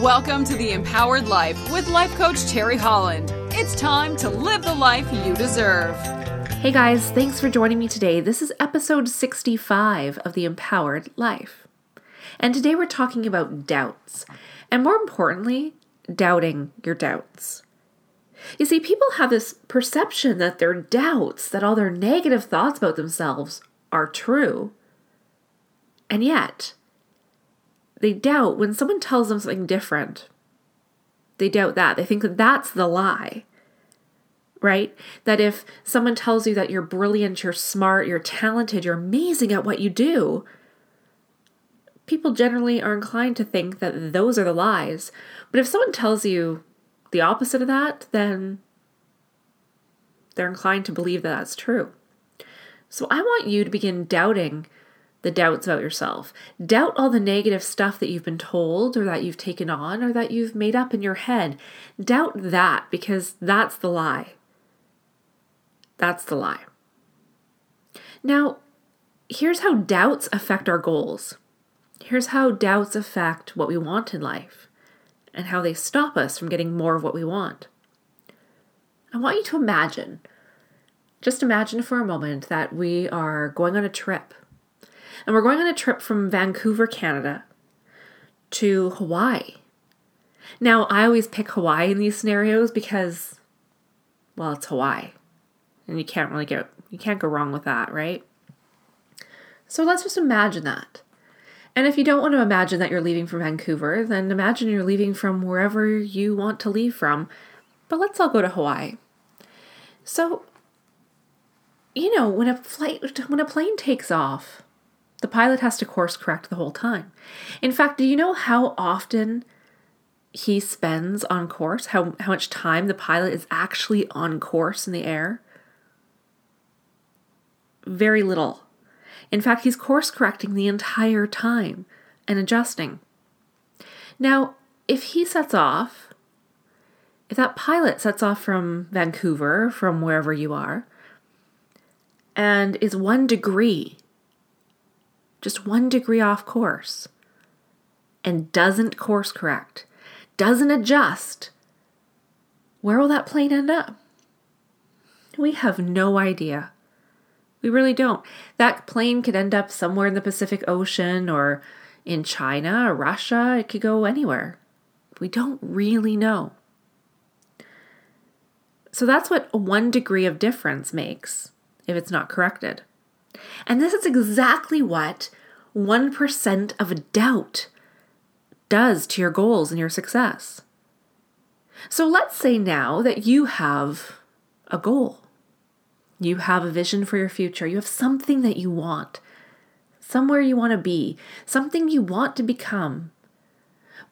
Welcome to the Empowered Life with life coach Terry Holland. It's time to live the life you deserve. Hey guys, thanks for joining me today. This is episode 65 of The Empowered Life. And today we're talking about doubts, and more importantly, doubting your doubts. You see, people have this perception that their doubts, that all their negative thoughts about themselves are true. And yet, they doubt when someone tells them something different. They doubt that. They think that that's the lie. Right? That if someone tells you that you're brilliant, you're smart, you're talented, you're amazing at what you do, people generally are inclined to think that those are the lies. But if someone tells you the opposite of that, then they're inclined to believe that that's true. So I want you to begin doubting the doubts about yourself. Doubt all the negative stuff that you've been told or that you've taken on or that you've made up in your head. Doubt that because that's the lie. That's the lie. Now, here's how doubts affect our goals. Here's how doubts affect what we want in life and how they stop us from getting more of what we want. I want you to imagine, just imagine for a moment that we are going on a trip and we're going on a trip from Vancouver, Canada to Hawaii. Now, I always pick Hawaii in these scenarios because, well, it's Hawaii. And you can't really get, you can't go wrong with that, right? So let's just imagine that. And if you don't want to imagine that you're leaving from Vancouver, then imagine you're leaving from wherever you want to leave from. But let's all go to Hawaii. So, you know, when a flight when a plane takes off, the pilot has to course correct the whole time. In fact, do you know how often he spends on course? How, how much time the pilot is actually on course in the air? Very little. In fact, he's course correcting the entire time and adjusting. Now, if he sets off, if that pilot sets off from Vancouver, from wherever you are, and is one degree just one degree off course, and doesn't course correct, doesn't adjust, where will that plane end up? We have no idea. We really don't. That plane could end up somewhere in the Pacific Ocean or in China or Russia. It could go anywhere. We don't really know. So that's what one degree of difference makes if it's not corrected. And this is exactly what 1% of doubt does to your goals and your success. So let's say now that you have a goal. You have a vision for your future. You have something that you want, somewhere you want to be, something you want to become.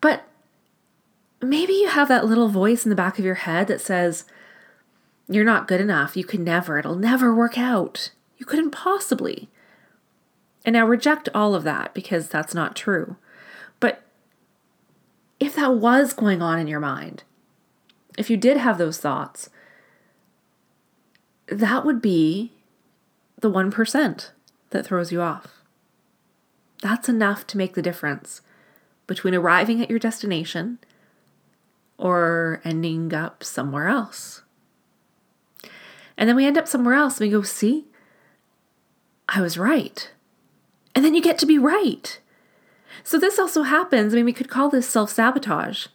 But maybe you have that little voice in the back of your head that says, You're not good enough. You can never. It'll never work out. You couldn't possibly. And now reject all of that because that's not true. But if that was going on in your mind, if you did have those thoughts, that would be the 1% that throws you off. That's enough to make the difference between arriving at your destination or ending up somewhere else. And then we end up somewhere else and we go, see, I was right. And then you get to be right. So this also happens. I mean, we could call this self sabotage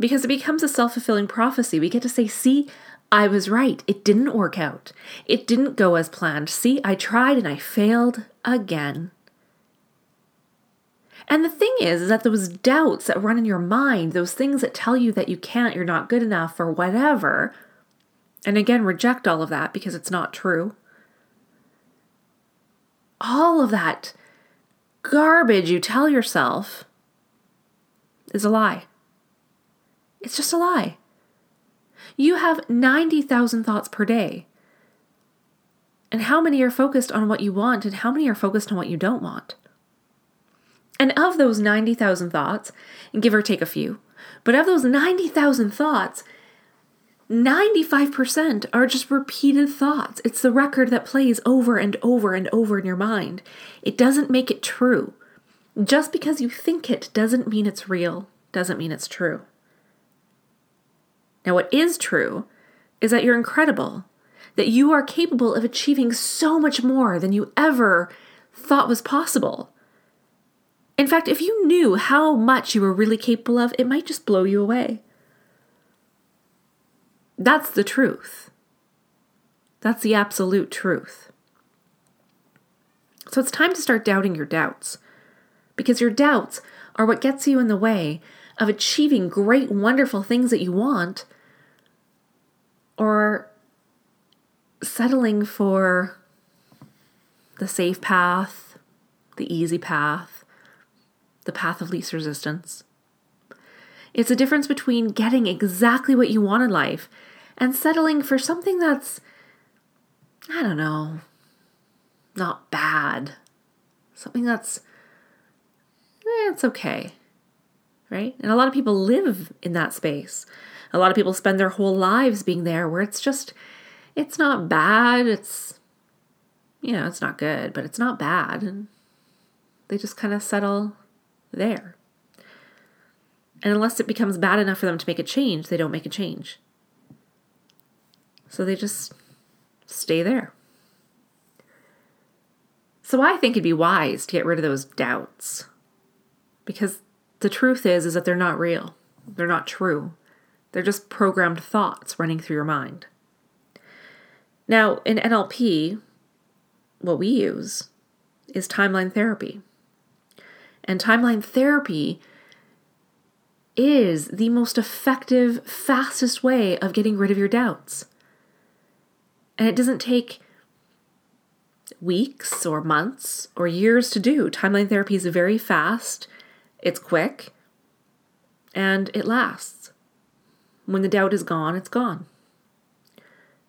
because it becomes a self fulfilling prophecy. We get to say, see, I was right. It didn't work out. It didn't go as planned. See, I tried and I failed again. And the thing is, is that those doubts that run in your mind, those things that tell you that you can't, you're not good enough, or whatever, and again, reject all of that because it's not true all of that garbage you tell yourself is a lie. It's just a lie. You have 90,000 thoughts per day. And how many are focused on what you want and how many are focused on what you don't want? And of those 90,000 thoughts, give or take a few, but of those 90,000 thoughts, 95% are just repeated thoughts. It's the record that plays over and over and over in your mind. It doesn't make it true. Just because you think it doesn't mean it's real, doesn't mean it's true. Now, what is true is that you're incredible, that you are capable of achieving so much more than you ever thought was possible. In fact, if you knew how much you were really capable of, it might just blow you away. That's the truth. That's the absolute truth. So it's time to start doubting your doubts. Because your doubts are what gets you in the way of achieving great, wonderful things that you want or settling for the safe path, the easy path, the path of least resistance. It's a difference between getting exactly what you want in life and settling for something that's, I don't know, not bad. Something that's, eh, it's okay. Right? And a lot of people live in that space. A lot of people spend their whole lives being there where it's just, it's not bad. It's, you know, it's not good, but it's not bad. And they just kind of settle there. And unless it becomes bad enough for them to make a change, they don't make a change. So they just stay there. So I think it'd be wise to get rid of those doubts. Because the truth is is that they're not real. They're not true. They're just programmed thoughts running through your mind. Now, in NLP, what we use is timeline therapy. And timeline therapy is the most effective, fastest way of getting rid of your doubts. And it doesn't take weeks or months or years to do. Timeline therapy is very fast, it's quick, and it lasts. When the doubt is gone, it's gone.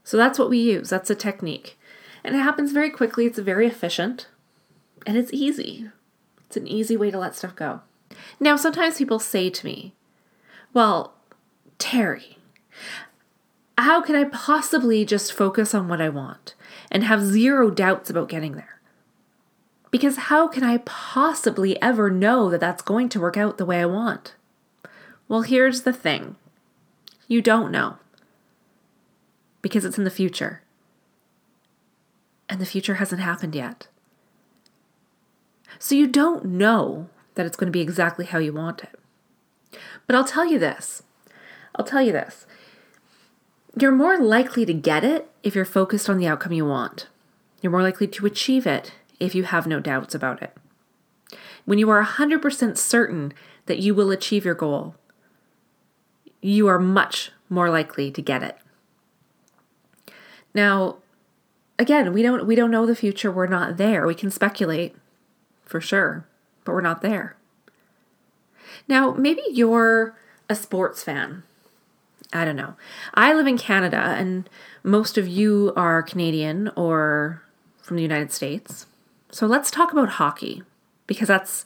So that's what we use. That's a technique. And it happens very quickly, it's very efficient, and it's easy. It's an easy way to let stuff go. Now, sometimes people say to me, Well, Terry, how can I possibly just focus on what I want and have zero doubts about getting there? Because how can I possibly ever know that that's going to work out the way I want? Well, here's the thing you don't know because it's in the future. And the future hasn't happened yet. So you don't know that it's going to be exactly how you want it. But I'll tell you this I'll tell you this. You're more likely to get it if you're focused on the outcome you want. You're more likely to achieve it if you have no doubts about it. When you are 100% certain that you will achieve your goal, you are much more likely to get it. Now, again, we don't we don't know the future. We're not there. We can speculate for sure, but we're not there. Now, maybe you're a sports fan. I don't know. I live in Canada and most of you are Canadian or from the United States. So let's talk about hockey because that's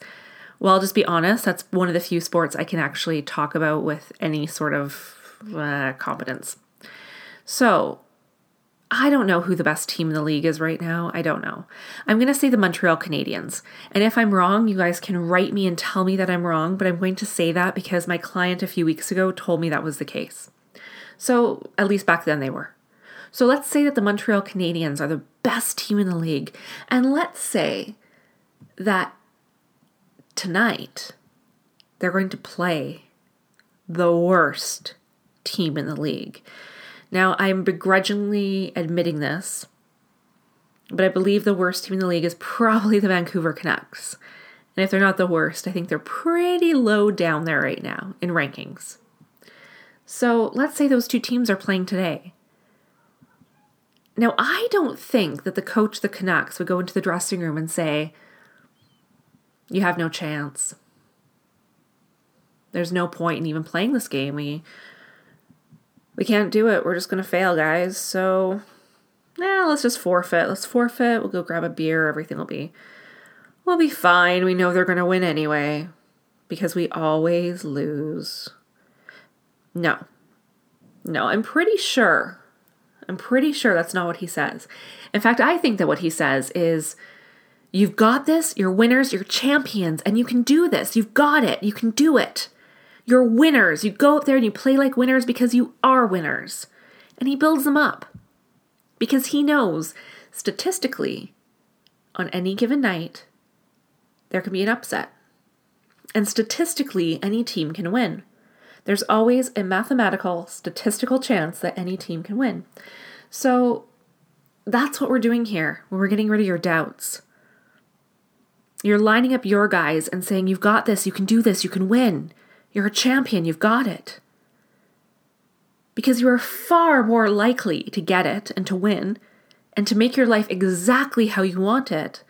well, I'll just be honest, that's one of the few sports I can actually talk about with any sort of uh, competence. So, I don't know who the best team in the league is right now. I don't know. I'm going to say the Montreal Canadiens. And if I'm wrong, you guys can write me and tell me that I'm wrong, but I'm going to say that because my client a few weeks ago told me that was the case. So, at least back then they were. So, let's say that the Montreal Canadiens are the best team in the league. And let's say that tonight they're going to play the worst team in the league. Now, I'm begrudgingly admitting this, but I believe the worst team in the league is probably the Vancouver Canucks. And if they're not the worst, I think they're pretty low down there right now in rankings. So let's say those two teams are playing today. Now, I don't think that the coach the Canucks would go into the dressing room and say, You have no chance. There's no point in even playing this game. We we can't do it. We're just going to fail, guys. So, yeah, let's just forfeit. Let's forfeit. We'll go grab a beer. Everything will be, we'll be fine. We know they're going to win anyway because we always lose. No. No, I'm pretty sure. I'm pretty sure that's not what he says. In fact, I think that what he says is, You've got this, you're winners, you're champions, and you can do this. You've got it, you can do it. You're winners. You go up there and you play like winners because you are winners. And he builds them up because he knows statistically on any given night there can be an upset. And statistically, any team can win. There's always a mathematical, statistical chance that any team can win. So that's what we're doing here when we're getting rid of your doubts. You're lining up your guys and saying, You've got this, you can do this, you can win. You're a champion, you've got it. Because you are far more likely to get it and to win and to make your life exactly how you want it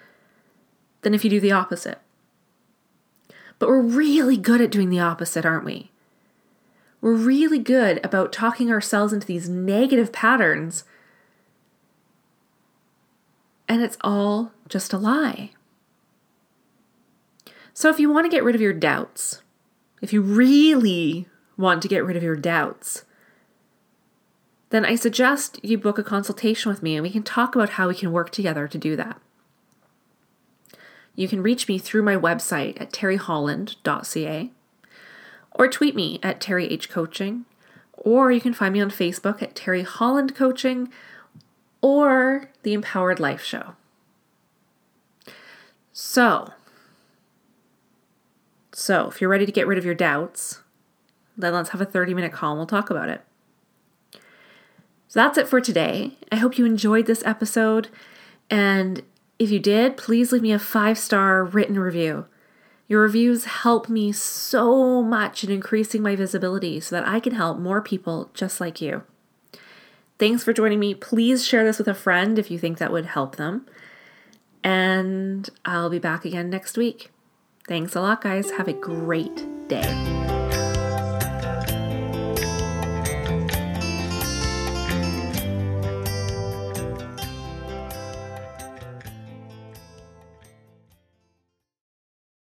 than if you do the opposite. But we're really good at doing the opposite, aren't we? We're really good about talking ourselves into these negative patterns, and it's all just a lie. So, if you want to get rid of your doubts, if you really want to get rid of your doubts, then I suggest you book a consultation with me and we can talk about how we can work together to do that. You can reach me through my website at terryholland.ca or tweet me at Terry H Coaching, or you can find me on Facebook at Terry Holland Coaching or The Empowered Life Show. So, so if you're ready to get rid of your doubts, then let's have a 30 minute call and we'll talk about it. So that's it for today. I hope you enjoyed this episode. And if you did, please leave me a five star written review. Your reviews help me so much in increasing my visibility so that I can help more people just like you. Thanks for joining me. Please share this with a friend if you think that would help them. And I'll be back again next week. Thanks a lot, guys. Have a great day.